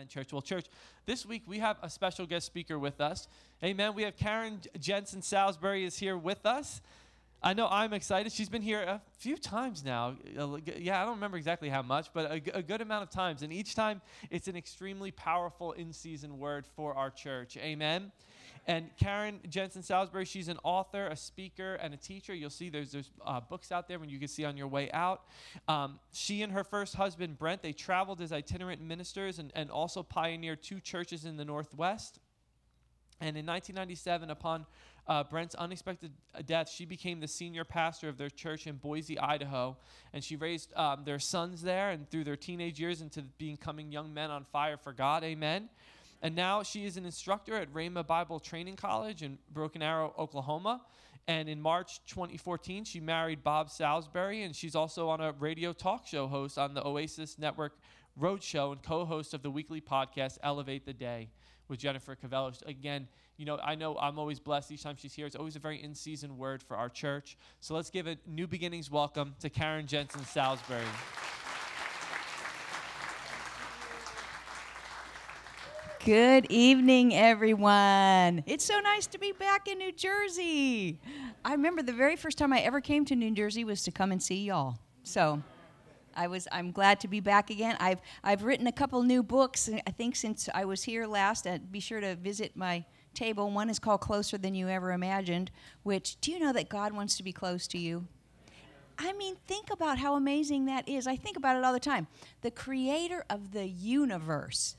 Amen, church. Well, church, this week we have a special guest speaker with us. Amen. We have Karen Jensen Salisbury is here with us. I know I'm excited. She's been here a few times now. Yeah, I don't remember exactly how much, but a, a good amount of times. And each time it's an extremely powerful in season word for our church. Amen. And Karen Jensen Salisbury, she's an author, a speaker, and a teacher. You'll see there's, there's uh, books out there when you can see on your way out. Um, she and her first husband, Brent, they traveled as itinerant ministers and, and also pioneered two churches in the Northwest. And in 1997, upon uh, Brent's unexpected death, she became the senior pastor of their church in Boise, Idaho. And she raised um, their sons there and through their teenage years into becoming young men on fire for God. Amen. And now she is an instructor at Rhema Bible Training College in Broken Arrow, Oklahoma. And in March 2014, she married Bob Salisbury, and she's also on a radio talk show host on the Oasis Network Roadshow and co host of the weekly podcast Elevate the Day with Jennifer Cavello. Again, you know, I know I'm always blessed each time she's here. It's always a very in season word for our church. So let's give a new beginnings welcome to Karen Jensen Salisbury. Good evening, everyone. It's so nice to be back in New Jersey. I remember the very first time I ever came to New Jersey was to come and see y'all. So I was I'm glad to be back again. I've I've written a couple new books I think since I was here last. Uh, be sure to visit my table. One is called Closer Than You Ever Imagined, which do you know that God wants to be close to you? I mean, think about how amazing that is. I think about it all the time. The creator of the universe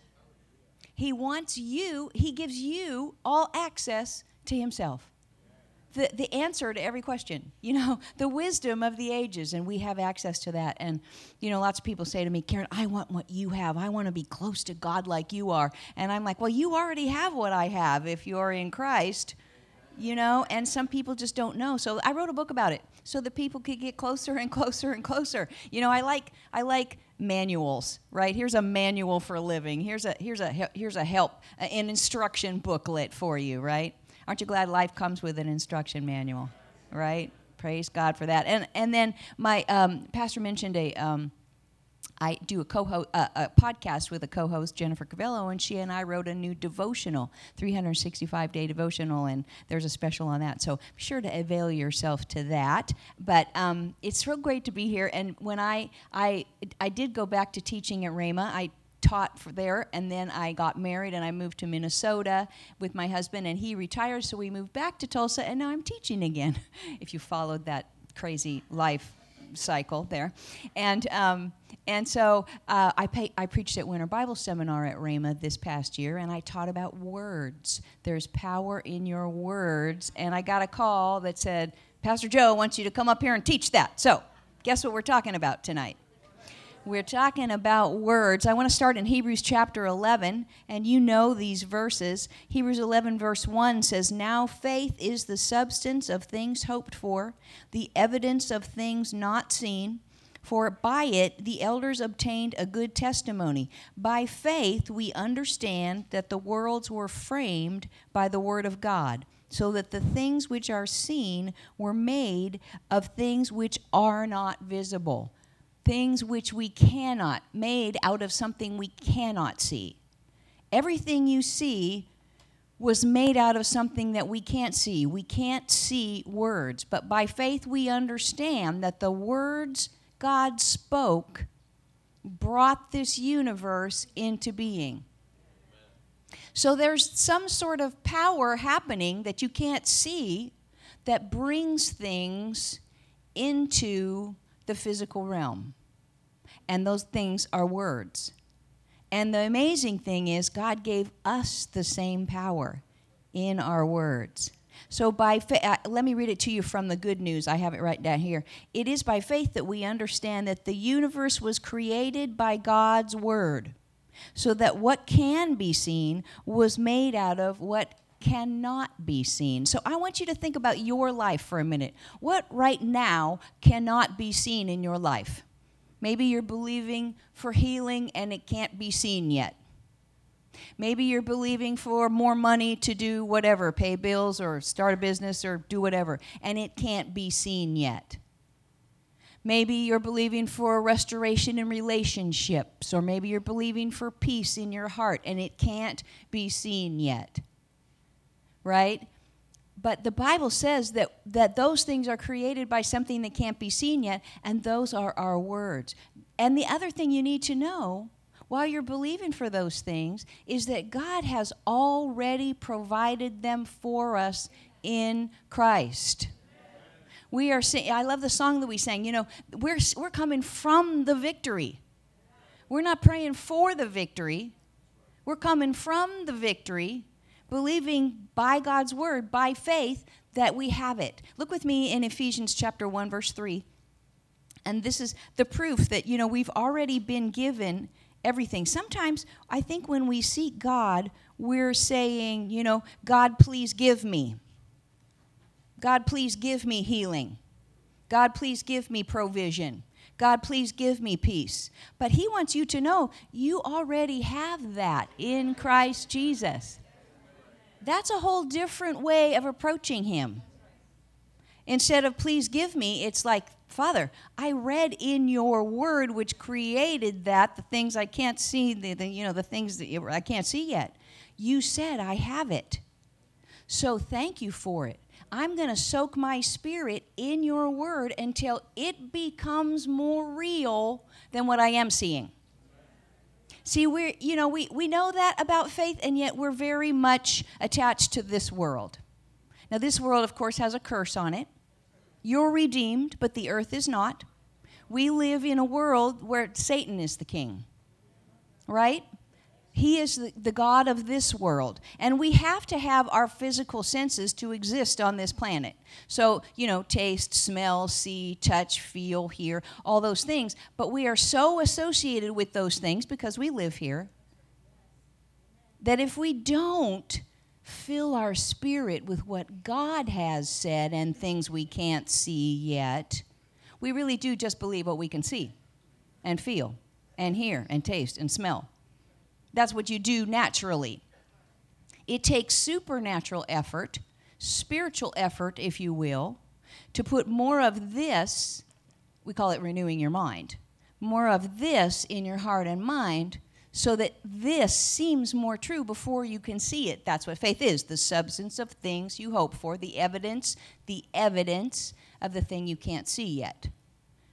he wants you, He gives you all access to Himself. The, the answer to every question, you know, the wisdom of the ages, and we have access to that. And, you know, lots of people say to me, Karen, I want what you have. I want to be close to God like you are. And I'm like, well, you already have what I have if you're in Christ you know and some people just don't know so i wrote a book about it so that people could get closer and closer and closer you know i like i like manuals right? Here's a manual for living. Here's a here's a here's a help an instruction booklet for you right? Aren't you glad life comes with an instruction manual right? Praise god for that. And and then my um, pastor mentioned a um, I do a co-host uh, a podcast with a co-host Jennifer Cavello, and she and I wrote a new devotional, 365 day devotional, and there's a special on that. So be sure to avail yourself to that. But um, it's real great to be here. And when I I I did go back to teaching at Rhema, I taught there and then I got married and I moved to Minnesota with my husband and he retired so we moved back to Tulsa and now I'm teaching again if you followed that crazy life cycle there. And, um, and so uh, I, pay, I preached at Winter Bible Seminar at Rhema this past year, and I taught about words. There's power in your words. And I got a call that said, Pastor Joe wants you to come up here and teach that. So, guess what we're talking about tonight? We're talking about words. I want to start in Hebrews chapter 11, and you know these verses. Hebrews 11, verse 1 says, Now faith is the substance of things hoped for, the evidence of things not seen. For by it the elders obtained a good testimony. By faith we understand that the worlds were framed by the word of God, so that the things which are seen were made of things which are not visible things which we cannot, made out of something we cannot see. Everything you see was made out of something that we can't see. We can't see words, but by faith we understand that the words God spoke brought this universe into being. So there's some sort of power happening that you can't see that brings things into the physical realm. And those things are words. And the amazing thing is, God gave us the same power in our words. So, by fa- uh, let me read it to you from the good news. I have it right down here. It is by faith that we understand that the universe was created by God's word, so that what can be seen was made out of what cannot be seen. So I want you to think about your life for a minute. What right now cannot be seen in your life? Maybe you're believing for healing and it can't be seen yet. Maybe you're believing for more money to do whatever, pay bills or start a business or do whatever, and it can't be seen yet. Maybe you're believing for a restoration in relationships, or maybe you're believing for peace in your heart and it can't be seen yet. Right? But the Bible says that, that those things are created by something that can't be seen yet, and those are our words. And the other thing you need to know while you're believing for those things is that God has already provided them for us in Christ. We are sing- I love the song that we sang. You know, we're, we're coming from the victory. We're not praying for the victory. We're coming from the victory, believing by God's word, by faith, that we have it. Look with me in Ephesians chapter 1, verse 3. And this is the proof that, you know, we've already been given everything. Sometimes I think when we seek God, we're saying, you know, God, please give me. God, please give me healing. God, please give me provision. God, please give me peace. But He wants you to know you already have that in Christ Jesus. That's a whole different way of approaching Him. Instead of please give me, it's like, Father, I read in your word which created that, the things I can't see, the, the you know, the things that I can't see yet. You said I have it. So thank you for it. I'm going to soak my spirit in your word until it becomes more real than what I am seeing. See, we're, you know, we, we know that about faith, and yet we're very much attached to this world. Now, this world, of course, has a curse on it. You're redeemed, but the earth is not. We live in a world where Satan is the king, right? He is the, the, God of this world. And we have to have our physical senses to exist on this planet. So, you know, taste, smell, see, touch, feel, hear, all those things. But we are so associated with those things because we live here that if we don't fill our spirit with what God has said and things we can't see yet, we really do just believe what we can see and feel and hear and taste and smell. That's what you do naturally. It takes supernatural effort, spiritual effort, if you will, to put more of this, we call it renewing your mind, more of this in your heart and mind so that this seems more true before you can see it. That's what faith is the substance of things you hope for, the evidence, the evidence of the thing you can't see yet.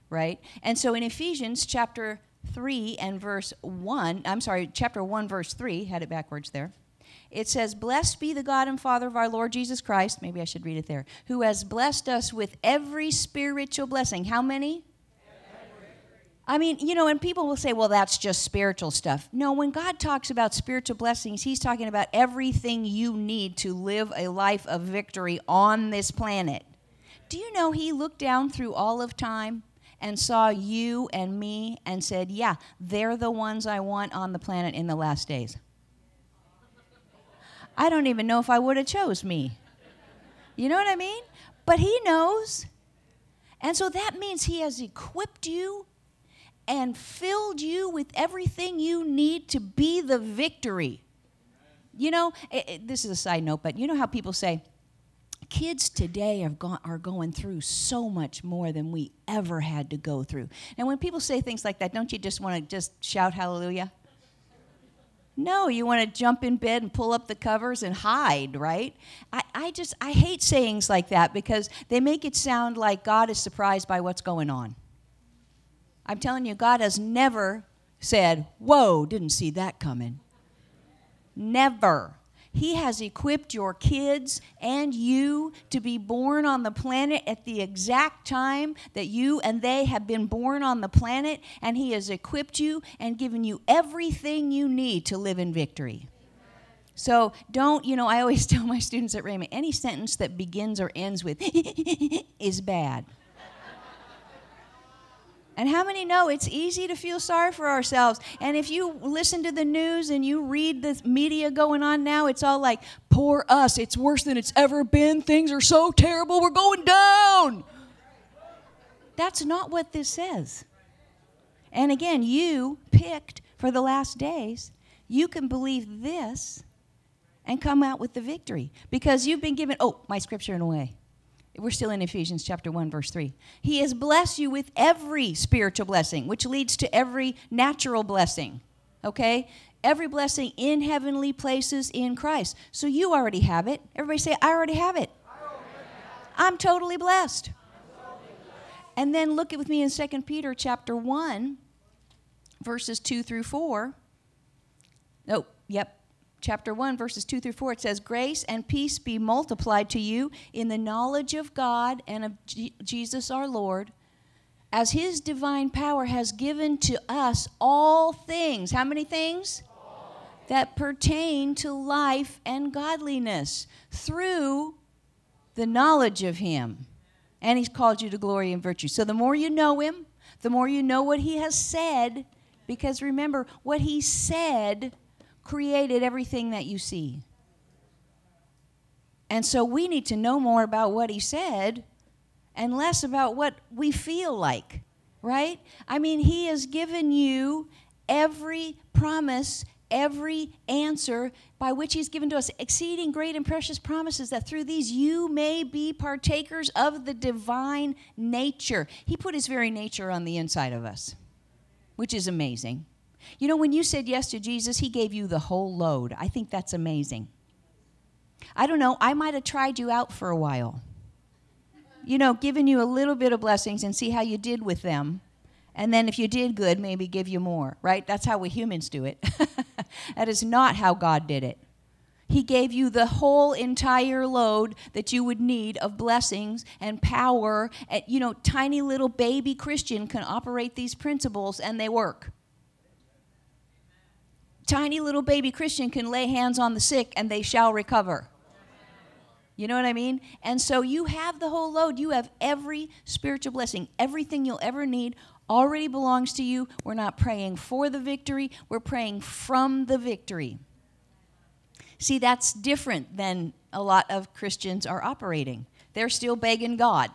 Right? And so in Ephesians chapter 3 and verse 1, I'm sorry, chapter 1, verse 3, had it backwards there. It says, Blessed be the God and Father of our Lord Jesus Christ, maybe I should read it there, who has blessed us with every spiritual blessing. How many? I mean, you know, and people will say, well, that's just spiritual stuff. No, when God talks about spiritual blessings, He's talking about everything you need to live a life of victory on this planet. Do you know He looked down through all of time and saw you and me and said, yeah, they're the ones I want on the planet in the last days? I don't even know if I would have chose me. You know what I mean? But He knows. And so that means He has equipped you and filled you with everything you need to be the victory. You know, it, it, this is a side note, but you know how people say, kids today are, go- are going through so much more than we ever had to go through. And when people say things like that, don't you just want to just shout hallelujah? No, you want to jump in bed and pull up the covers and hide, right? I, I just, I hate sayings like that because they make it sound like God is surprised by what's going on. I'm telling you, God has never said, Whoa, didn't see that coming. Never. He has equipped your kids and you to be born on the planet at the exact time that you and they have been born on the planet, and He has equipped you and given you everything you need to live in victory. So don't, you know, I always tell my students at Rhema any sentence that begins or ends with is bad. And how many know it's easy to feel sorry for ourselves? And if you listen to the news and you read the media going on now, it's all like, poor us, it's worse than it's ever been. Things are so terrible, we're going down. That's not what this says. And again, you picked for the last days, you can believe this and come out with the victory because you've been given, oh, my scripture in a way we're still in Ephesians chapter 1, verse 3. He has blessed you with every spiritual blessing, which leads to every natural blessing. Okay? Every blessing in heavenly places in Christ. So you already have it. Everybody say, I already have it. I'm totally blessed. And then look at with me in 2 Peter chapter 1, verses 2 through 4. Oh, yep. Chapter 1, verses 2 through 4, it says, Grace and peace be multiplied to you in the knowledge of God and of G- Jesus our Lord, as his divine power has given to us all things. How many things? That pertain to life and godliness through the knowledge of him. And he's called you to glory and virtue. So the more you know him, the more you know what he has said, because remember, what he said created everything that you see. And so we need to know more about what he said and less about what we feel like, right? I mean, he has given you every promise, every answer by which he's given to us exceeding great and precious promises that through these you may be partakers of the divine nature. He put his very nature on the inside of us, which is amazing. You know, when you said yes to Jesus, He gave you the whole load. I think that's amazing. I don't know, I might have tried you out for a while. You know, giving you a little bit of blessings and see how you did with them. And then if you did good, maybe give you more, right? That's how we humans do it. that is not how God did it. He gave you the whole entire load that you would need of blessings and power. And, you know, tiny little baby Christian can operate these principles and they work tiny little baby Christian can lay hands on the sick and they shall recover. You know what I mean? And so you have the whole load. You have every spiritual blessing. Everything you'll ever need already belongs to you. We're not praying for the victory, we're praying from the victory. See, that's different than a lot of Christians are operating. They're still begging God,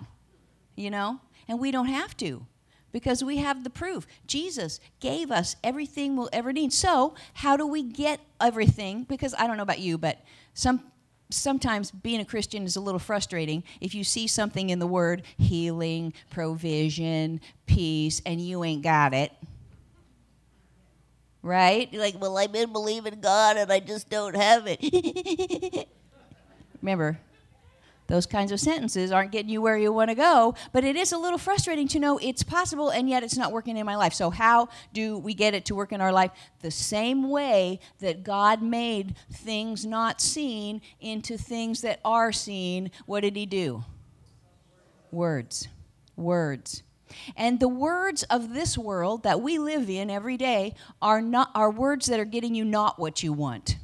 you know? And we don't have to because we have the proof. Jesus gave us everything we'll ever need. So, how do we get everything? Because I don't know about you, but some sometimes being a Christian is a little frustrating if you see something in the word healing, provision, peace, and you ain't got it. Right? You're like, well, I've been believing God and I just don't have it. Remember, those kinds of sentences aren't getting you where you want to go, but it is a little frustrating to know it's possible and yet it's not working in my life. So, how do we get it to work in our life? The same way that God made things not seen into things that are seen. What did He do? Words. Words. And the words of this world that we live in every day are not are words that are getting you not what you want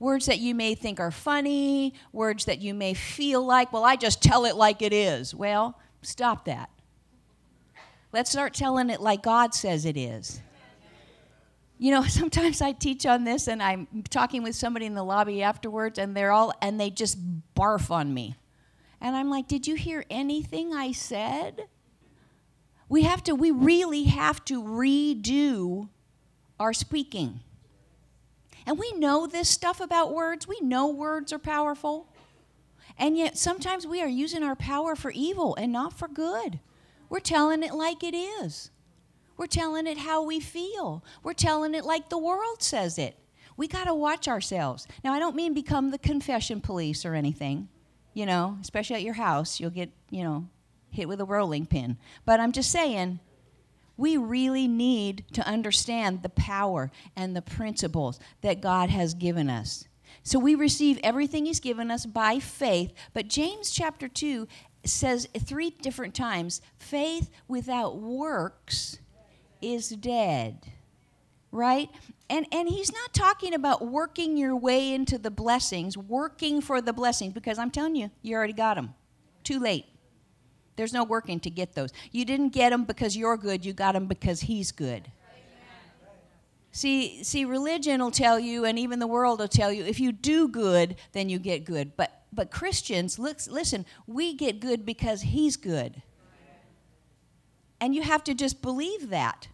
words that you may think are funny, words that you may feel like, well, I just tell it like it is. Well, stop that. Let's start telling it like God says it is. You know, sometimes I teach on this and I'm talking with somebody in the lobby afterwards and they're all, and they just barf on me. And I'm like, did you hear anything I said? We have to, we really have to redo our speaking. And we know this stuff about words. We know words are powerful. And yet sometimes we are using our power for evil and not for good. We're telling it like it is. We're telling it how we feel. We're telling it like the world says it. We got to watch ourselves. Now, I don't mean become the confession police or anything, you know, especially at your house. You'll get, you know, hit with a rolling pin. But I'm just saying, we really need to understand the power and the principles that God has given us. So we receive everything He's given us by faith. But James chapter 2 says three different times faith without works is dead. Right? And, and he's not talking about working your way into the blessings, working for the blessings, because I'm telling you, you already got them. Too late. There's no working to get those. You didn't get them because you're good, you got them because He's good. See, see, religion will tell you, and even the world will tell you, if you do good, then you get good. But, but Christians, look, listen, we get good because He's good. And you have to just believe that.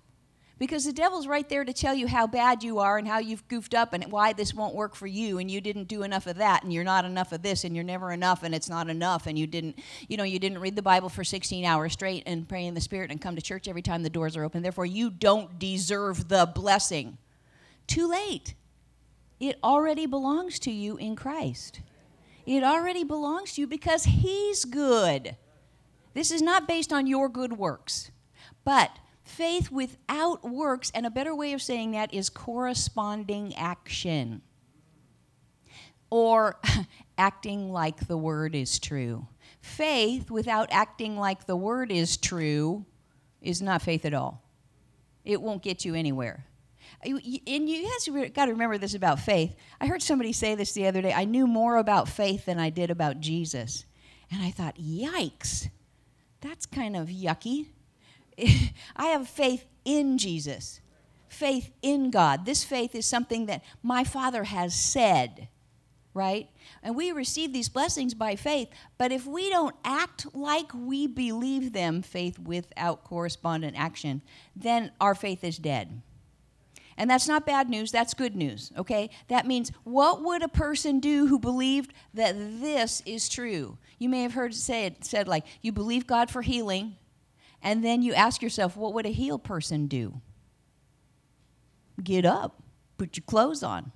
Because the devil's right there to tell you how bad you are and how you've goofed up and why this won't work for you and you didn't do enough of that and you're not enough of this and you're never enough and it's not enough and you didn't you know you didn't read the Bible for 16 hours straight and pray in the spirit and come to church every time the doors are open. Therefore you don't deserve the blessing. Too late. It already belongs to you in Christ. It already belongs to you because he's good. This is not based on your good works. But Faith without works, and a better way of saying that is corresponding action. Or acting like the word is true. Faith without acting like the word is true is not faith at all. It won't get you anywhere. And you guys got to remember this about faith. I heard somebody say this the other day. I knew more about faith than I did about Jesus. And I thought, yikes, that's kind of yucky. I have faith in Jesus, faith in God. This faith is something that my Father has said, right? And we receive these blessings by faith, but if we don't act like we believe them, faith without correspondent action, then our faith is dead. And that's not bad news, that's good news, okay? That means what would a person do who believed that this is true? You may have heard it said, said like, you believe God for healing, and then you ask yourself, what would a healed person do? Get up, put your clothes on,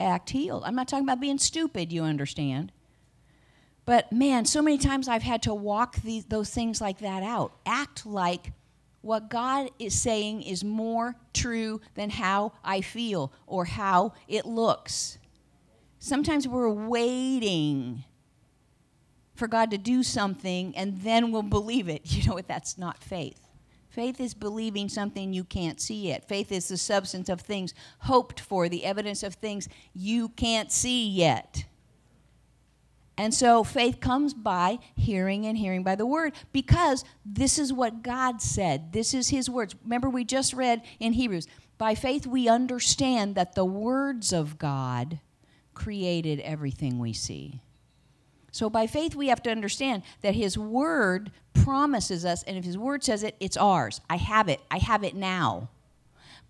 act healed. I'm not talking about being stupid, you understand. But man, so many times I've had to walk these, those things like that out. Act like what God is saying is more true than how I feel or how it looks. Sometimes we're waiting for God to do something and then we'll believe it. You know what? That's not faith. Faith is believing something you can't see yet. Faith is the substance of things hoped for, the evidence of things you can't see yet. And so faith comes by hearing and hearing by the word because this is what God said. This is his words. Remember, we just read in Hebrews by faith we understand that the words of God created everything we see. So by faith, we have to understand that His Word promises us, and if His Word says it, it's ours. I have it. I have it now.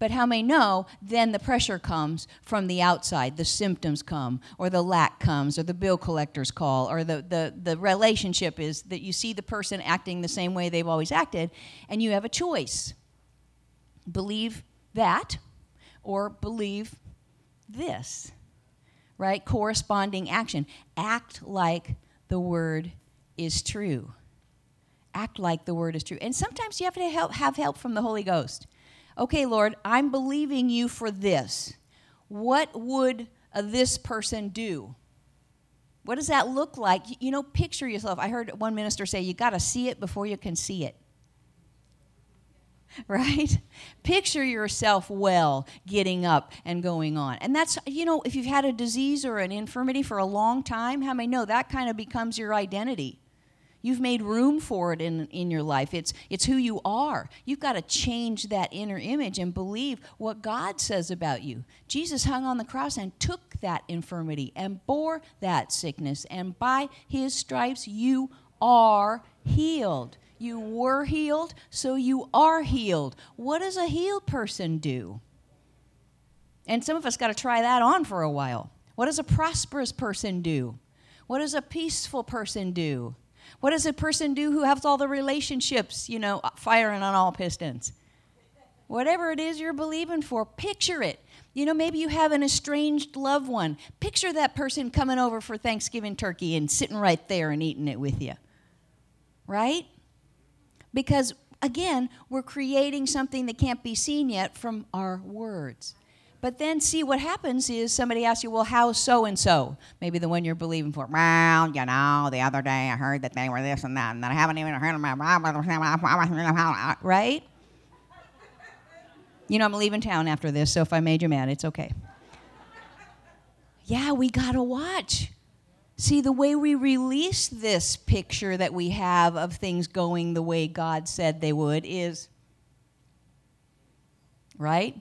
But how may know, then the pressure comes from the outside. The symptoms come, or the lack comes, or the bill collectors call, or the, the, the relationship is that you see the person acting the same way they've always acted, and you have a choice. Believe that, or believe this right? Corresponding action. Act like the word is true. Act like the word is true. And sometimes you have to help, have help from the Holy Ghost. Okay, Lord, I'm believing you for this. What would uh, this person do? What does that look like? You know, picture yourself. I heard one minister say, you got to see it before you can see it. right? Picture yourself well getting up and going on. And that's, you know, if you've had a disease or an infirmity for a long time, how many know that kind of becomes your identity? You've made room for it in, in your life. It's, it's who you are. You've got to change that inner image and believe what God says about you. Jesus hung on the cross and took that infirmity and bore that sickness, and by his stripes you are healed. You were healed, so you are healed. What does a healed person do? And some of us got to try that on for a while. What does a prosperous person do? What does a peaceful person do? What does a person do who has all the relationships, you know, uh, firing on all pistons? Whatever it is you're believing for, picture it. You know, maybe you have an estranged loved one. Picture that person coming over for Thanksgiving turkey and sitting right there and eating it with you. Right? Because, again, we're creating something that can't be seen yet from our words. But then, see, what happens is somebody asks you, well, how's so and so? Maybe the one you're believing for. Well, you know, the other day I heard that they were this and that, and that I haven't even heard my. Right? You know, I'm leaving town after this, so if I made you mad, it's okay. Yeah, we got to watch. See, the way we release this picture that we have of things going the way God said they would is, right?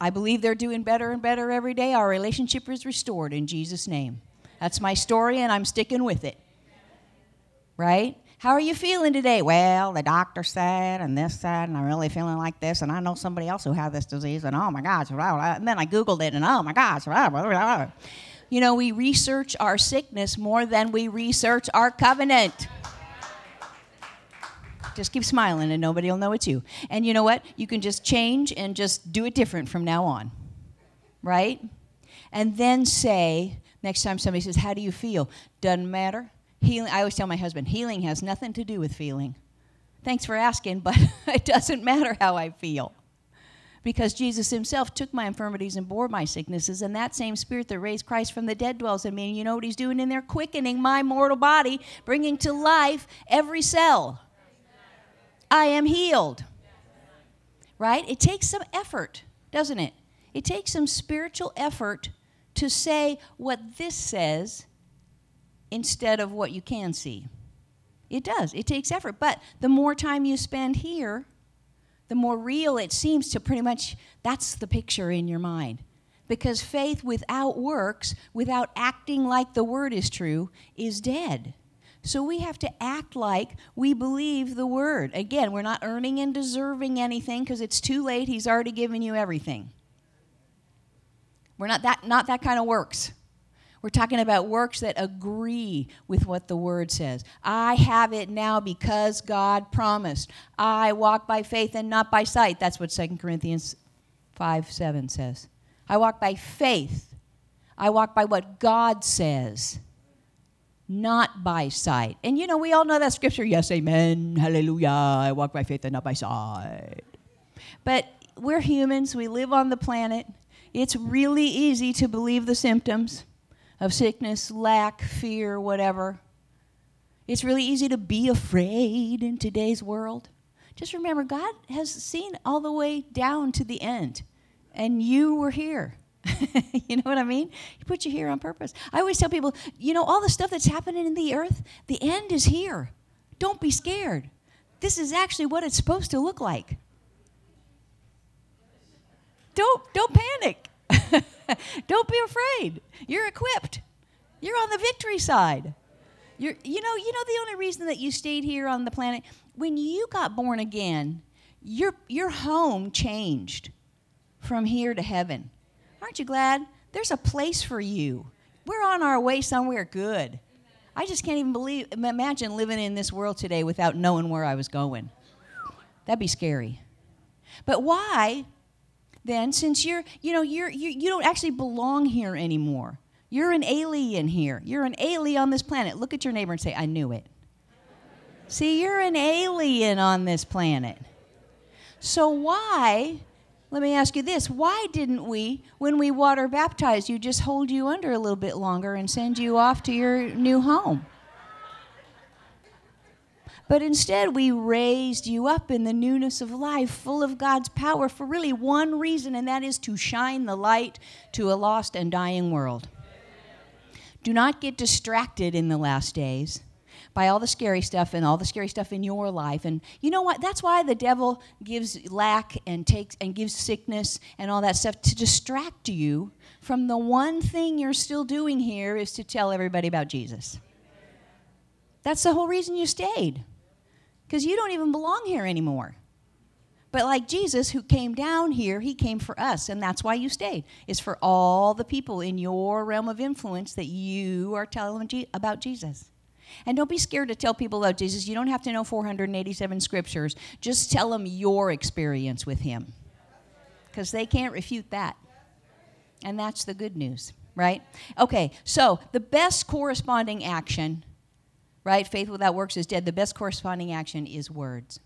I believe they're doing better and better every day. Our relationship is restored in Jesus' name. That's my story, and I'm sticking with it. Right? How are you feeling today? Well, the doctor said, and this said, and I'm really feeling like this, and I know somebody else who has this disease, and oh my gosh, and then I Googled it, and oh my gosh. You know, we research our sickness more than we research our covenant. Just keep smiling, and nobody will know it's you. And you know what? You can just change and just do it different from now on, right? And then say, next time somebody says, How do you feel? Doesn't matter Healing, I always tell my husband, healing has nothing to do with feeling. Thanks for asking, but it doesn't matter how I feel. Because Jesus himself took my infirmities and bore my sicknesses, and that same spirit that raised Christ from the dead dwells in me. And you know what he's doing in there? Quickening my mortal body, bringing to life every cell. I am healed. Right? It takes some effort, doesn't it? It takes some spiritual effort to say what this says instead of what you can see. It does. It takes effort. But the more time you spend here, the more real it seems to pretty much that's the picture in your mind. Because faith without works, without acting like the word is true, is dead. So we have to act like we believe the word. Again, we're not earning and deserving anything because it's too late. He's already given you everything. We're not that not that kind of works. We're talking about works that agree with what the word says. I have it now because God promised. I walk by faith and not by sight. That's what 2 Corinthians 5 7 says. I walk by faith. I walk by what God says, not by sight. And you know, we all know that scripture. Yes, amen. Hallelujah. I walk by faith and not by sight. But we're humans, we live on the planet. It's really easy to believe the symptoms of sickness, lack, fear, whatever. It's really easy to be afraid in today's world. Just remember, God has seen all the way down to the end, and you were here. you know what I mean? He put you here on purpose. I always tell people, you know, all the stuff that's happening in the earth, the end is here. Don't be scared. This is actually what it's supposed to look like. Don't don't panic. Don't be afraid. You're equipped. You're on the victory side. You're, you know, you know the only reason that you stayed here on the planet when you got born again, your your home changed from here to heaven. Aren't you glad? There's a place for you. We're on our way somewhere good. I just can't even believe imagine living in this world today without knowing where I was going. That'd be scary. But why then since you're you know you're you, you don't actually belong here anymore. You're an alien here. You're an alien on this planet. Look at your neighbor and say i knew it. See you're an alien on this planet. So why let me ask you this why didn't we when we water baptize you just hold you under a little bit longer and send you off to your new home but instead, we raised you up in the newness of life, full of God's power, for really one reason, and that is to shine the light to a lost and dying world. Do not get distracted in the last days by all the scary stuff and all the scary stuff in your life. And you know what? That's why the devil gives lack and takes and gives sickness and all that stuff to distract you from the one thing you're still doing here is to tell everybody about Jesus. That's the whole reason you stayed because you don't even belong here anymore. But like Jesus, who came down here, he came for us, and that's why you stayed. Is for all the people in your realm of influence that you are telling about Jesus. And don't be scared to tell people about Jesus. You don't have to know 487 scriptures. Just tell them your experience with him, because they can't refute that. And that's the good news, right? Okay, so the best corresponding action right? Faith without works is dead. The best corresponding action is words.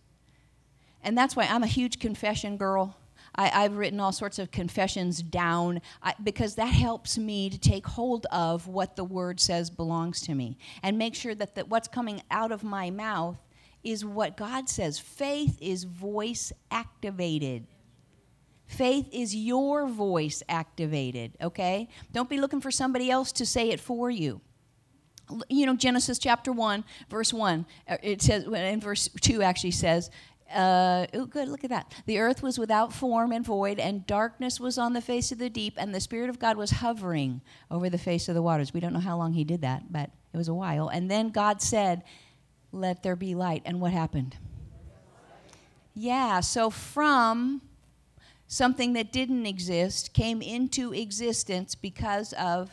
And that's why I'm a huge confession girl. I, have written all sorts of confessions down I, because that helps me to take hold of what the word says belongs to me and make sure that, that what's coming out of my mouth is what God says. Faith is voice activated. Faith is your voice activated, okay? Don't be looking for somebody else to say it for you you know genesis chapter 1 verse 1 uh, it says in verse 2 actually says uh, oh good look at that the earth was without form and void and darkness was on the face of the deep and the spirit of god was hovering over the face of the waters we don't know how long he did that but it was a while and then god said let there be light. And what happened? Yeah, so from something that didn't exist came into existence because of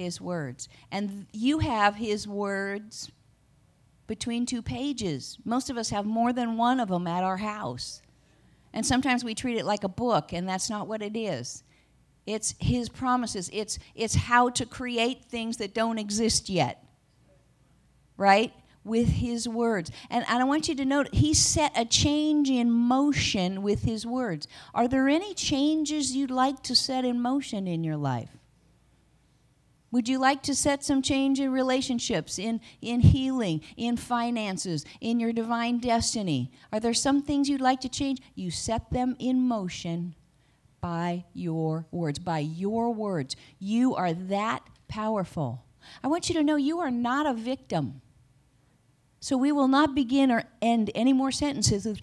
his words. And you have his words between two pages. Most of us have more than one of them at our house. And sometimes we treat it like a book, and that's not what it is. It's his promises. It's, it's how to create things that don't exist yet. Right? With his words. And, and I want you to note, he set a change in motion with his words. Are there any changes you'd like to set in motion in your life? Would you like to set some change in relationships, in, in healing, in finances, in your divine destiny? Are there some things you'd like to change? You set them in motion by your words. By your words. You are that powerful. I want you to know you are not a victim. So we will not begin or end any more sentences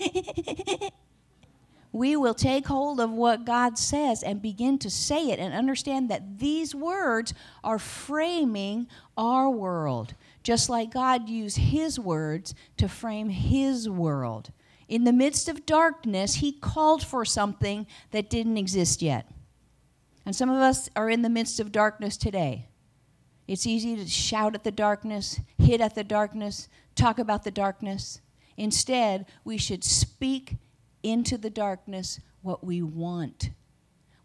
we will take hold of what God says and begin to say it and understand that these words are framing our world, just like God used His words to frame His world. In the midst of darkness, He called for something that didn't exist yet. And some of us are in the midst of darkness today. It's easy to shout at the darkness, hit at the darkness, talk about the darkness. Instead, we should speak into the darkness what we want,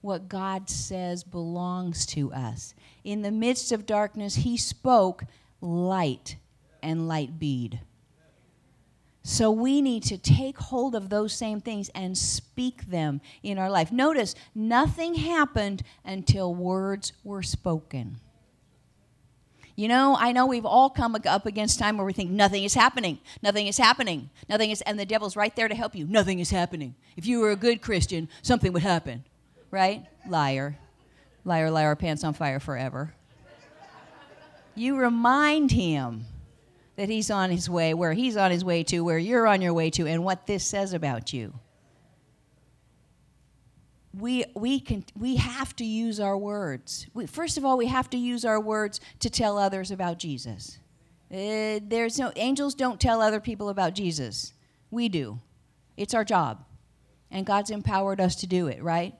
what God says belongs to us. In the midst of darkness, He spoke light and light bead. So we need to take hold of those same things and speak them in our life. Notice, nothing happened until words were spoken. You know, I know we've all come up against time where we think nothing is happening, nothing is happening, nothing is, and the devil's right there to help you. Nothing is happening. If you were a good Christian, something would happen, right? Liar, liar, liar, pants on fire forever. You remind him that he's on his way, where he's on his way to, where you're on your way to, and what this says about you we, we, can, we have to use our words. We, first of all, we have to use our words to tell others about Jesus. Uh, there's no angels don't tell other people about Jesus. We do. It's our job, and God's empowered us to do it. Right?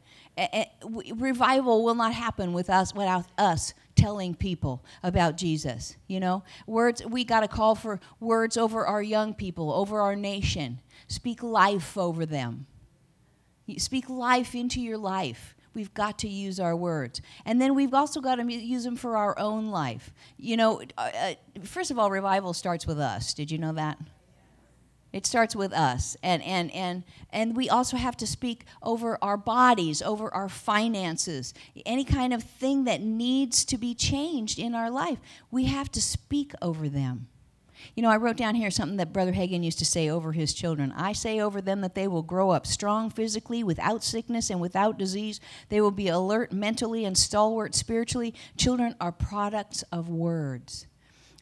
revival will not happen with us without us telling people about Jesus. You know, words. We got to call for words over our young people, over our nation. Speak life over them Speak life into your life. We've got to use our words. And then we've also got to use them for our own life. You know, uh, uh, first of all, revival starts with us. Did you know that? It starts with us. And, and, and, and we also have to speak over our bodies, over our finances, any kind of thing that needs to be changed in our life. We have to speak over them. You know, I wrote down here something that Brother Hagin used to say over his children. I say over them that they will grow up strong physically, without sickness and without disease. They will be alert mentally and stalwart spiritually. Children are products of words.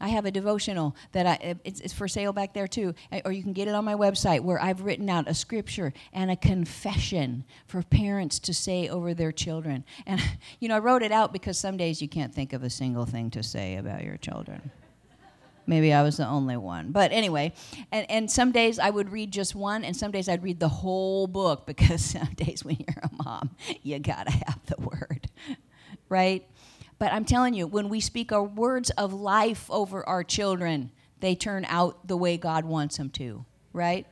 I have a devotional that I, it's, it's, for sale back there too, eh, or you can get it on my website where I've written out a scripture and a confession for parents to say over their children. And, you know, I wrote it out because some days you can't think of a single thing to say about your children. Maybe I was the only one. But anyway, and, and some days I would read just one, and some days I'd read the whole book because some days when you're a mom, you gotta have the word, right? But I'm telling you, when we speak our words of life over our children, they turn out the way God wants them to, right?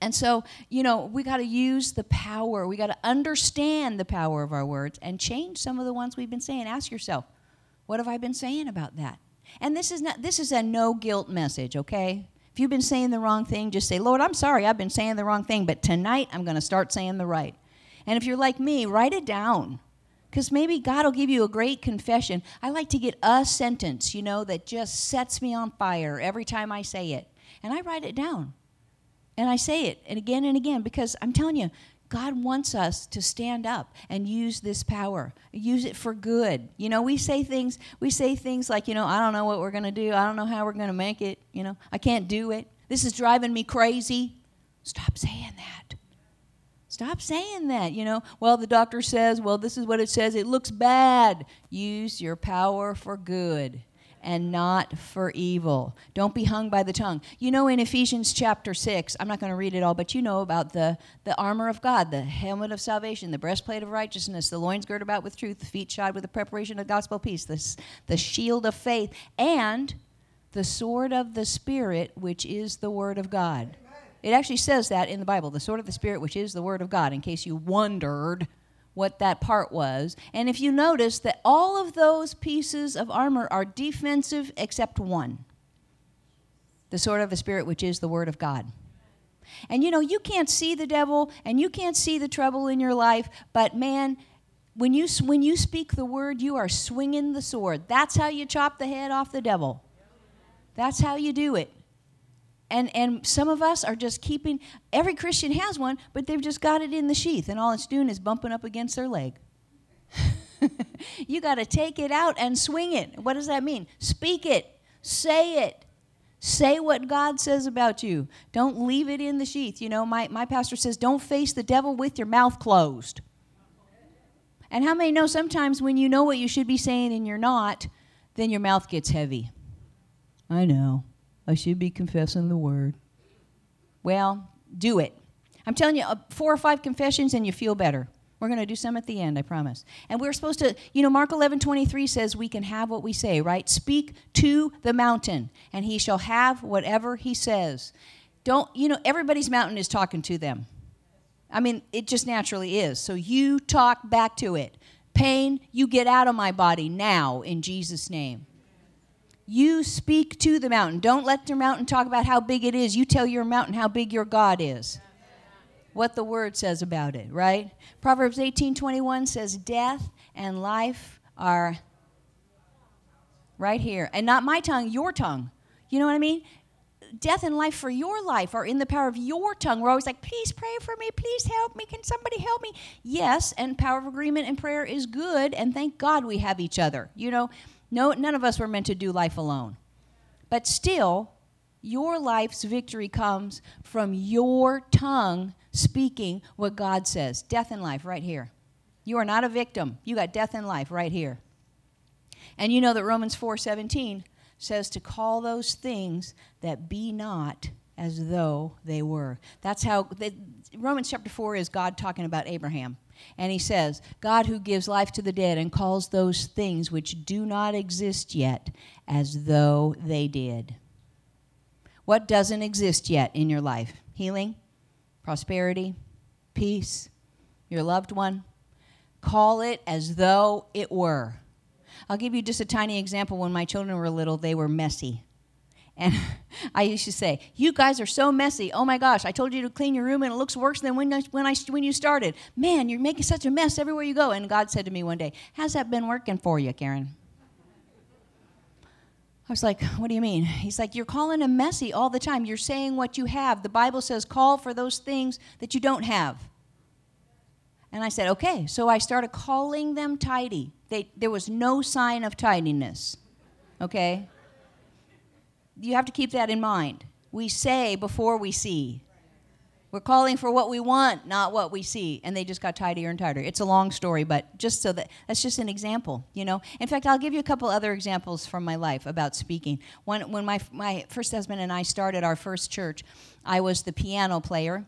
And so, you know, we got to use the power. We got to understand the power of our words and change some of the ones we've been saying. Ask yourself, what have I been saying about that? And this is not this is a no guilt message, okay? If you've been saying the wrong thing, just say, "Lord, I'm sorry. I've been saying the wrong thing, but tonight I'm going to start saying the right." And if you're like me, write it down. Cuz maybe God will give you a great confession. I like to get a sentence, you know, that just sets me on fire every time I say it. And I write it down. And I say it and again and again because I'm telling you, God wants us to stand up and use this power. Use it for good. You know, we say things we say things like, you know, I don't know what we're going to do. I don't know how we're going to make it, you know. I can't do it. This is driving me crazy. Stop saying that. Stop saying that, you know. Well, the doctor says, well, this is what it says. It looks bad. Use your power for good and not for evil. Don't be hung by the tongue. You know, in Ephesians chapter 6, I'm not going to read it all, but you know about the, the armor of God, the helmet of salvation, the breastplate of righteousness, the loins girded about with truth, the feet shod with the preparation of gospel peace, the, the shield of faith, and the sword of the Spirit, which is the word of God. It actually says that in the Bible, the sword of the Spirit, which is the word of God, in case you wondered what that part was. And if you notice that all of those pieces of armor are defensive except one the sword of the Spirit, which is the Word of God. And you know, you can't see the devil and you can't see the trouble in your life, but man, when you, when you speak the word, you are swinging the sword. That's how you chop the head off the devil. That's how you do it and and some of us are just keeping every christian has one but they've just got it in the sheath and all it's doing is bumping up against their leg. You got to take it out and swing it. What does that mean? Speak it. Say it. Say what god says about you. Don't leave it in the sheath. You know my, my pastor says don't face the devil with your mouth closed. And how many know sometimes when you know what you should be saying and you're not then your mouth gets heavy? I know I should be confessing the word. Well, do it. I'm telling you, uh, four or five confessions and you feel better. We're going to do some at the end, I promise. And we're supposed to, you know, Mark 11 23 says we can have what we say, right? Speak to the mountain, and he shall have whatever he says. Don't, you know, everybody's mountain is talking to them. I mean, it just naturally is. So you talk back to it. Pain, you get out of my body now in Jesus' name. You speak to the mountain. Don't let the mountain talk about how big it is. You tell your mountain how big your God is. What the word says about it, right? Proverbs 18:21 says death and life are right here. And not my tongue, your tongue. You know what I mean? Death and life for your life are in the power of your tongue. We're always like, please pray for me. Please help me. Can somebody help me? Yes, and power of agreement and prayer is good. And thank God we have each other. You know, no, none of us were meant to do life alone. But still, your life's victory comes from your tongue speaking what God says. Death and life, right here. You are not a victim. You got death and life right here. And you know that Romans 4:17 says to call those things that be not as though they were. That's how the, Romans chapter 4 is God talking about Abraham. And he says, God who gives life to the dead and calls those things which do not exist yet as though they did. What doesn't exist yet in your life? Healing, prosperity, peace, your loved one. Call it as though it were. I'll give you just a tiny example. When my children were little, they were messy. And I used to say, "You guys are so messy. Oh my gosh! I told you to clean your room, and it looks worse than when I, when I when you started. Man, you're making such a mess everywhere you go." And God said to me one day, "How's that been working for you, Karen?" I was like, "What do you mean?" He's like, "You're calling them messy all the time. You're saying what you have. The Bible says call for those things that you don't have." And I said, "Okay." So I started calling them tidy. They, there was no sign of tidiness. Okay you have to keep that in mind. We say before we see. We're calling for what we want, not what we see. And they just got tidier and tighter. It's a long story, but just so that that's just an example, you know. In fact, I'll give you a couple other examples from my life about speaking. When, when my, my first husband and I started our first church, I was the piano player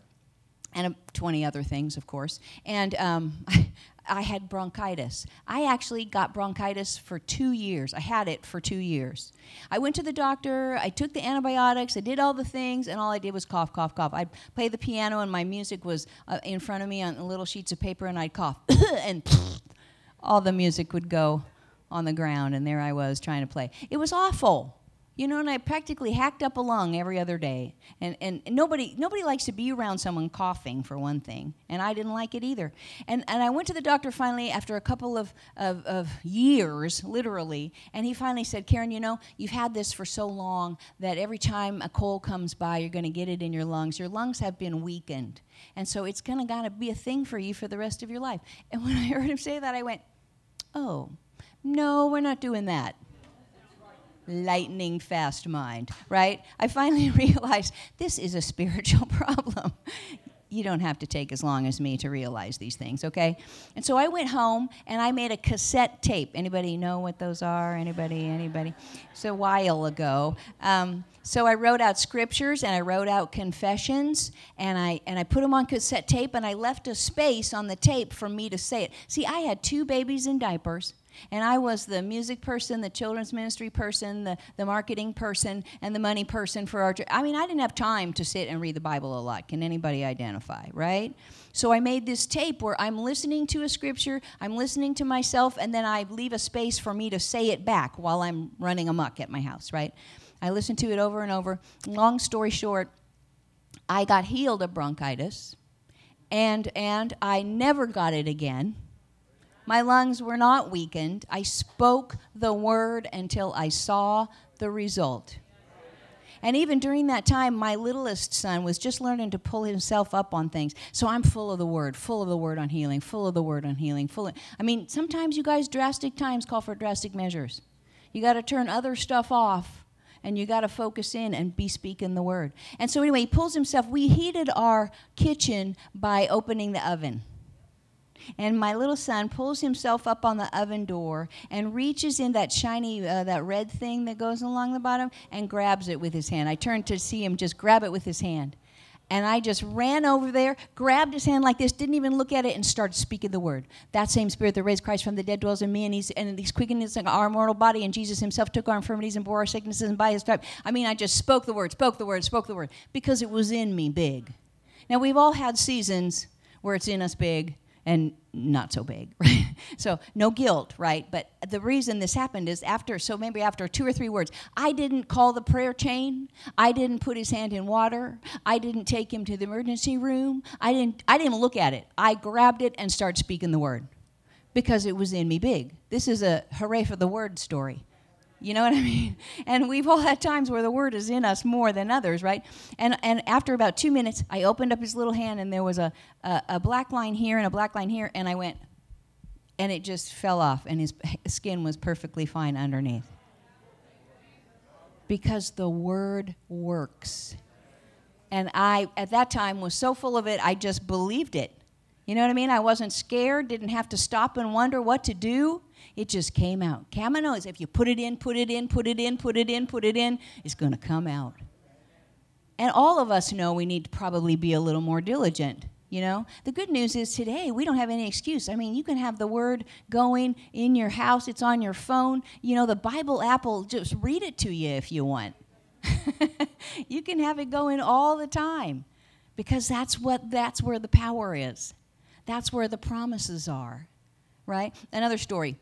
and 20 other things, of course. And um, I had bronchitis. I actually got bronchitis for two years. I had it for two years. I went to the doctor, I took the antibiotics, I did all the things, and all I did was cough, cough, cough. I'd play the piano, and my music was uh, in front of me on little sheets of paper, and I'd cough, and all the music would go on the ground, and there I was trying to play. It was awful. You know, and I practically hacked up a lung every other day. And, and, nobody, nobody likes to be around someone coughing, for one thing. And I didn't like it either. And, and I went to the doctor finally after a couple of, of, of years, literally. And he finally said, Karen, you know, you've had this for so long that every time a cold comes by, you're going to get it in your lungs. Your lungs have been weakened. And so it's going to gotta be a thing for you for the rest of your life. And when I heard him say that, I went, oh, no, we're not doing that lightning fast mind, right? I finally realized this is a spiritual problem. you don't have to take as long as me to realize these things, okay? And so I went home and I made a cassette tape. Anybody know what those are? Anybody? Anybody? It's a while ago. Um, so I wrote out scriptures and I wrote out confessions and I and I put them on cassette tape and I left a space on the tape for me to say it. See, I had two babies in diapers. And I was the music person, the children's ministry person, the, the marketing person, and the money person for our church. I mean, I didn't have time to sit and read the Bible a lot. Can anybody identify, right? So I made this tape where I'm listening to a scripture, I'm listening to myself, and then I leave a space for me to say it back while I'm running amok at my house, right? I listened to it over and over. Long story short, I got healed of bronchitis, and, and I never got it again my lungs were not weakened. I spoke the word until I saw the result. And even during that time, my littlest son was just learning to pull himself up on things. So I'm full of the word, full of the word on healing, full of the word on healing, full of, I mean, sometimes you guys, drastic times call for drastic measures. You got to turn other stuff off and you got to focus in and be speaking the word. And so, anyway, he pulls himself. We heated our kitchen by opening the oven. And my little son pulls himself up on the oven door and reaches in that shiny, uh, that red thing that goes along the bottom and grabs it with his hand. I turned to see him just grab it with his hand. And I just ran over there, grabbed his hand like this, didn't even look at it, and started speaking the word. That same spirit that raised Christ from the dead dwells in me, and he's, and he's quickening our mortal body, and Jesus himself took our infirmities and bore our sicknesses, and by his stripe. I mean, I just spoke the word, spoke the word, spoke the word, because it was in me big. Now, we've all had seasons where it's in us big, and not so big, right? So no guilt, right? But the reason this happened is after, so maybe after two or three words, I didn't call the prayer chain. I didn't put his hand in water. I didn't take him to the emergency room. I didn't, I didn't look at it. I grabbed it and started speaking the word because it was in me big. This is a hooray for the word story. You know what I mean? And we've all had times where the word is in us more than others, right? And, and after about two minutes, I opened up his little hand and there was a, a, a black line here and a black line here, and I went, and it just fell off, and his skin was perfectly fine underneath. Because the word works. And I, at that time, was so full of it, I just believed it. You know what I mean? I wasn't scared, didn't have to stop and wonder what to do. It just came out. Kamino is if you put it in, put it in, put it in, put it in, put it in, it's going to come out. And all of us know we need to probably be a little more diligent. You know, the good news is today we don't have any excuse. I mean, you can have the word going in your house, it's on your phone. You know, the Bible app will just read it to you if you want. you can have it going all the time because that's what that's where the power is. That's where the promises are. Right? Another story.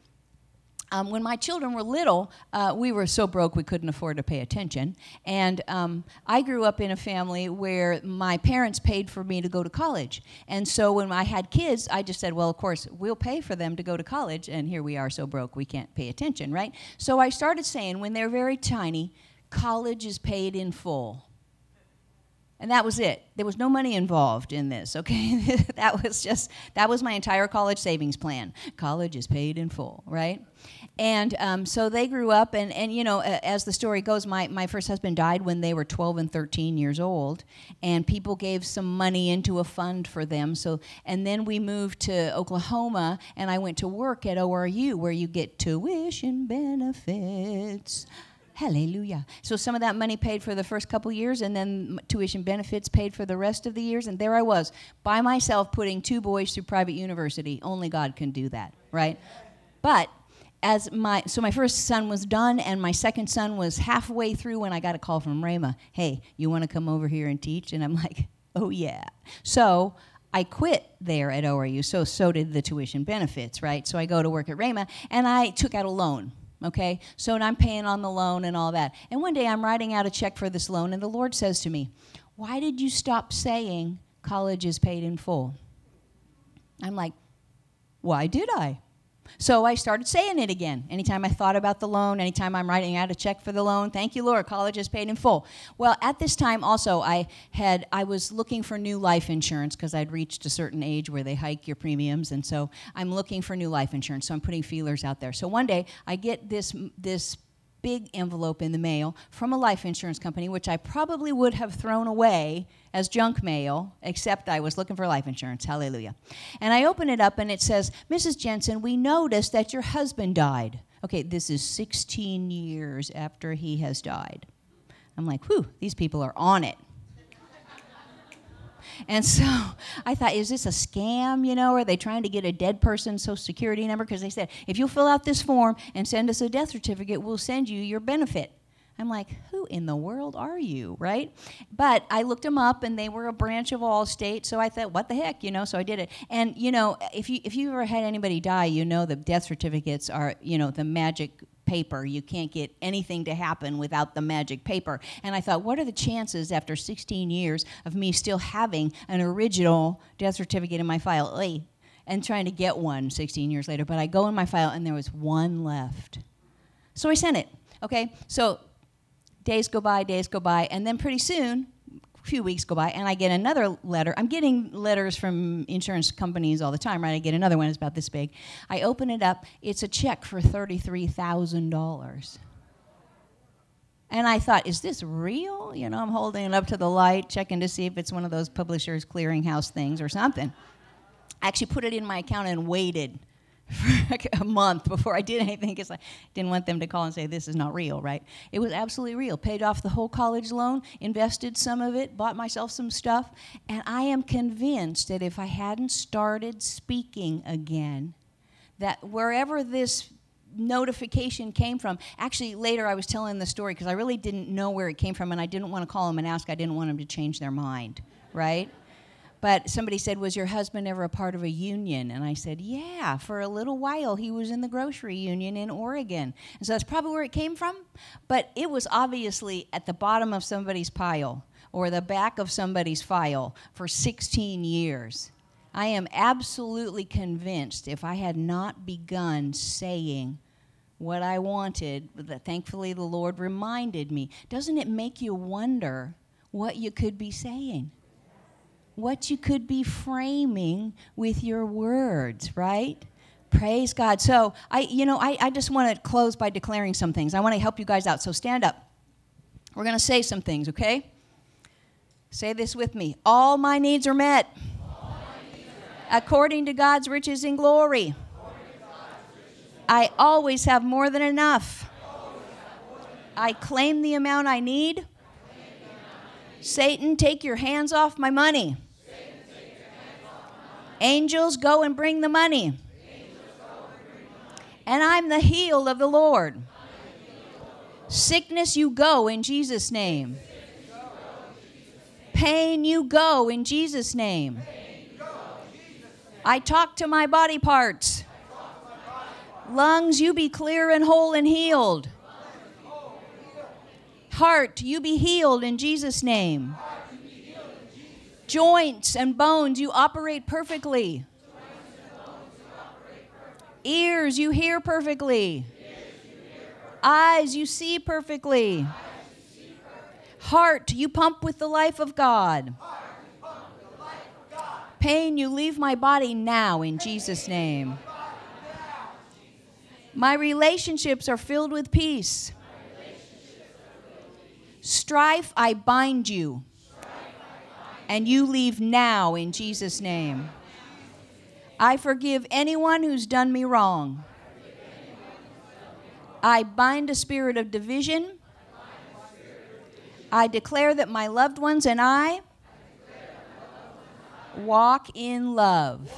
Um, when my children were little, uh, we were so broke we couldn't afford to pay attention. And um, I grew up in a family where my parents paid for me to go to college. And so when I had kids, I just said, well, of course, we'll pay for them to go to college. And here we are so broke we can't pay attention, right? So I started saying, when they're very tiny, college is paid in full. And that was it. There was no money involved in this, okay? that was just, that was my entire college savings plan. College is paid in full, right? And um, so they grew up, and, and you know, as the story goes, my, my first husband died when they were 12 and 13 years old, and people gave some money into a fund for them. So, and then we moved to Oklahoma, and I went to work at ORU, where you get tuition benefits. Hallelujah. So some of that money paid for the first couple years, and then tuition benefits paid for the rest of the years. And there I was, by myself, putting two boys through private university. Only God can do that, right? But as my so my first son was done and my second son was halfway through when I got a call from Rhema, "Hey, you want to come over here and teach?" And I'm like, "Oh yeah." So I quit there at ORU. So so did the tuition benefits, right? So I go to work at Rhema and I took out a loan. Okay, so and I'm paying on the loan and all that. And one day I'm writing out a check for this loan, and the Lord says to me, "Why did you stop saying college is paid in full?" I'm like, "Why did I?" So I started saying it again. Anytime I thought about the loan, anytime I'm writing out a check for the loan, thank you, Lord, college is paid in full. Well, at this time also I had I was looking for new life insurance because I'd reached a certain age where they hike your premiums, and so I'm looking for new life insurance. So I'm putting feelers out there. So one day I get this this big envelope in the mail from a life insurance company, which I probably would have thrown away as junk mail, except I was looking for life insurance. Hallelujah. And I open it up and it says, Mrs. Jensen, we noticed that your husband died. Okay, this is 16 years after he has died. I'm like, whew, these people are on it. And so I thought, is this a scam? You know, are they trying to get a dead person's social security number? Because they said, if you'll fill out this form and send us a death certificate, we'll send you your benefit. I'm like, who in the world are you, right? But I looked them up, and they were a branch of Allstate. So I thought, what the heck, you know? So I did it. And you know, if you if you ever had anybody die, you know the death certificates are, you know, the magic paper. You can't get anything to happen without the magic paper. And I thought, what are the chances after 16 years of me still having an original death certificate in my file? And trying to get one 16 years later. But I go in my file and there was one left. So I sent it. Okay? So days go by, days go by, and then pretty soon, few weeks go by, and I get another letter. I'm getting letters from insurance companies all the time, right? I get another one, it's about this big. I open it up, it's a check for $33,000. And I thought, is this real? You know, I'm holding it up to the light, checking to see if it's one of those publishers clearinghouse things or something. I actually put it in my account and waited for a month before I did anything because I didn't want them to call and say this is not real, right? It was absolutely real. Paid off the whole college loan, invested some of it, bought myself some stuff, and I am convinced that if I hadn't started speaking again, that wherever this notification came from. Actually, later I was telling the story because I really didn't know where it came from and I didn't want to call them and ask. I didn't want them to change their mind, right? But somebody said, Was your husband ever a part of a union? And I said, Yeah, for a little while he was in the grocery union in Oregon. And so that's probably where it came from. But it was obviously at the bottom of somebody's pile or the back of somebody's file for 16 years. I am absolutely convinced if I had not begun saying what I wanted, that thankfully the Lord reminded me, doesn't it make you wonder what you could be saying? What you could be framing with your words, right? Praise God. So I, you know, I, I just want to close by declaring some things. I want to help you guys out. So stand up. We're going to say some things, okay? Say this with me. All my needs are met. Needs are met. According to God's riches and glory. I always have more than enough. I claim the amount I need. Satan, take your hands off my money. Angels, go and bring the money. And I'm the heel of the Lord. Sickness, you go in Jesus' name. Pain, you go in Jesus' name. I talk to my body parts. Lungs, you be clear and whole and healed. Heart, you be healed in Jesus' name. Joints and bones, you operate perfectly. Ears, you hear perfectly. Eyes, you see perfectly. Heart, you pump with the life of God. Pain, you leave my body now in Jesus' name. My relationships are filled with peace. Strife, I bind you. And you leave now in Jesus' name. I forgive anyone who's done me wrong. I bind a spirit of division. I declare that my loved ones and I walk in love.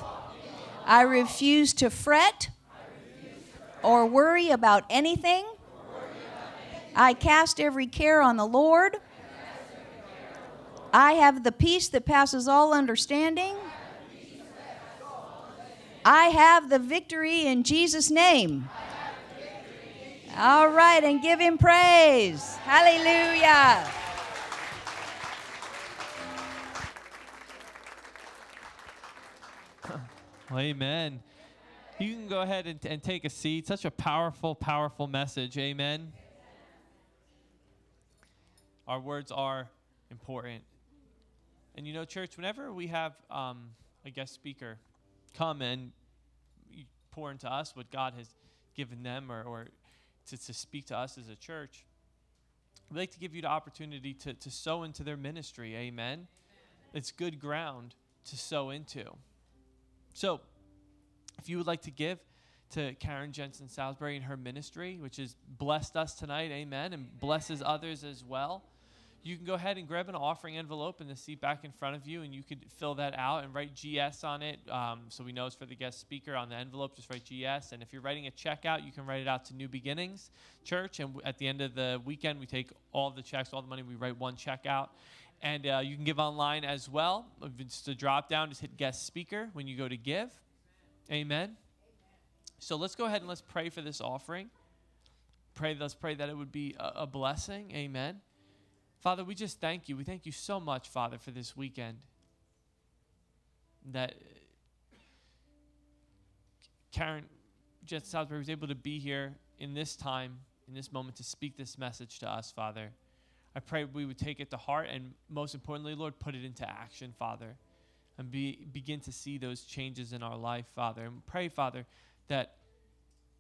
I refuse to fret or worry about anything I cast every care on the Lord. I have the peace that passes all understanding. I have the victory in Jesus' name. All right, and give him praise. Hallelujah. Amen. You can go ahead and, and take a seat. Such a powerful, powerful message. Amen. Our words are important. And you know, church, whenever we have um, a guest speaker come and pour into us what God has given them or, or to, to speak to us as a church, we'd like to give you the opportunity to, to sow into their ministry. Amen. It's good ground to sow into. So, if you would like to give to Karen Jensen Salisbury and her ministry, which has blessed us tonight, amen, and blesses others as well, you can go ahead and grab an offering envelope in the seat back in front of you, and you could fill that out and write GS on it. Um, so we know it's for the guest speaker on the envelope. Just write GS. And if you're writing a check out, you can write it out to New Beginnings Church. And w- at the end of the weekend, we take all the checks, all the money, we write one check out. And uh, you can give online as well. If it's a drop down, just hit guest speaker when you go to give. Amen. So let's go ahead and let's pray for this offering. Pray, let's pray that it would be a, a blessing. Amen. Father, we just thank you. We thank you so much, Father, for this weekend. That Karen Jensen Salisbury was able to be here in this time, in this moment, to speak this message to us, Father. I pray we would take it to heart and, most importantly, Lord, put it into action, Father, and be, begin to see those changes in our life, Father. And pray, Father, that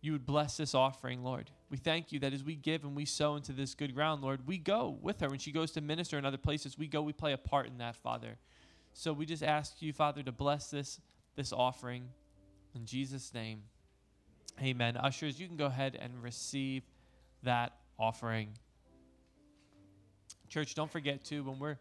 you would bless this offering, Lord. We thank you that as we give and we sow into this good ground, Lord, we go with her. When she goes to minister in other places, we go, we play a part in that, Father. So we just ask you, Father, to bless this, this offering. In Jesus' name, amen. Ushers, you can go ahead and receive that offering. Church, don't forget to, when we're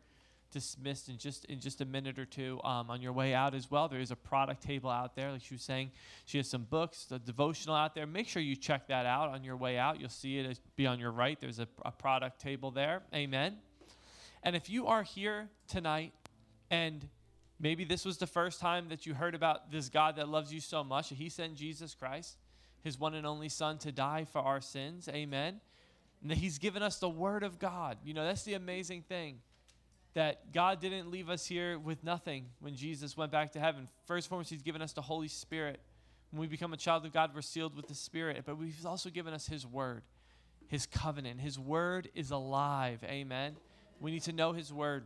dismissed in just in just a minute or two um, on your way out as well. There is a product table out there, like she was saying. She has some books, the devotional out there. Make sure you check that out on your way out. You'll see it be on your right. There's a, a product table there. Amen. And if you are here tonight and maybe this was the first time that you heard about this God that loves you so much He sent Jesus Christ, His one and only Son, to die for our sins. Amen. And He's given us the Word of God. You know, that's the amazing thing that God didn't leave us here with nothing when Jesus went back to heaven. First and foremost, He's given us the Holy Spirit. When we become a child of God, we're sealed with the Spirit, but He's also given us His Word, His covenant. His Word is alive. Amen. We need to know His Word.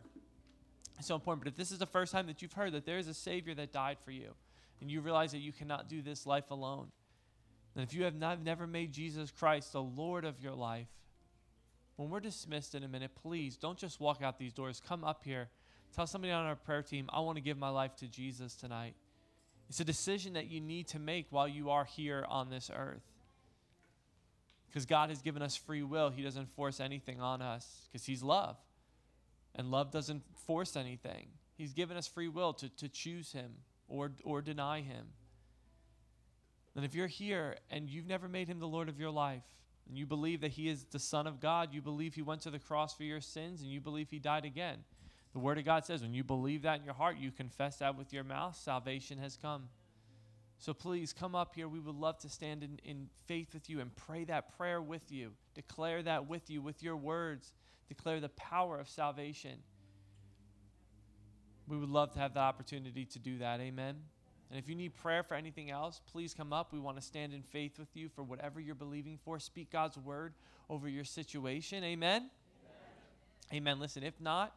It's so important. But if this is the first time that you've heard that there is a Savior that died for you, and you realize that you cannot do this life alone, and if you have not, never made Jesus Christ the Lord of your life, when we're dismissed in a minute, please don't just walk out these doors. Come up here. Tell somebody on our prayer team, I want to give my life to Jesus tonight. It's a decision that you need to make while you are here on this earth. Because God has given us free will, He doesn't force anything on us because He's love. And love doesn't force anything. He's given us free will to, to choose Him or, or deny Him. And if you're here and you've never made Him the Lord of your life, and you believe that he is the Son of God, you believe he went to the cross for your sins, and you believe he died again. The Word of God says when you believe that in your heart, you confess that with your mouth, salvation has come. So please come up here. We would love to stand in, in faith with you and pray that prayer with you. Declare that with you, with your words. Declare the power of salvation. We would love to have the opportunity to do that. Amen. And if you need prayer for anything else, please come up. We want to stand in faith with you for whatever you're believing for. Speak God's word over your situation. Amen. Amen. Amen. Listen, if not,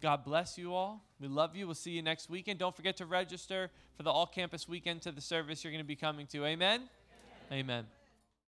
God bless you all. We love you. We'll see you next weekend. Don't forget to register for the all campus weekend to the service you're going to be coming to. Amen. Amen. Amen.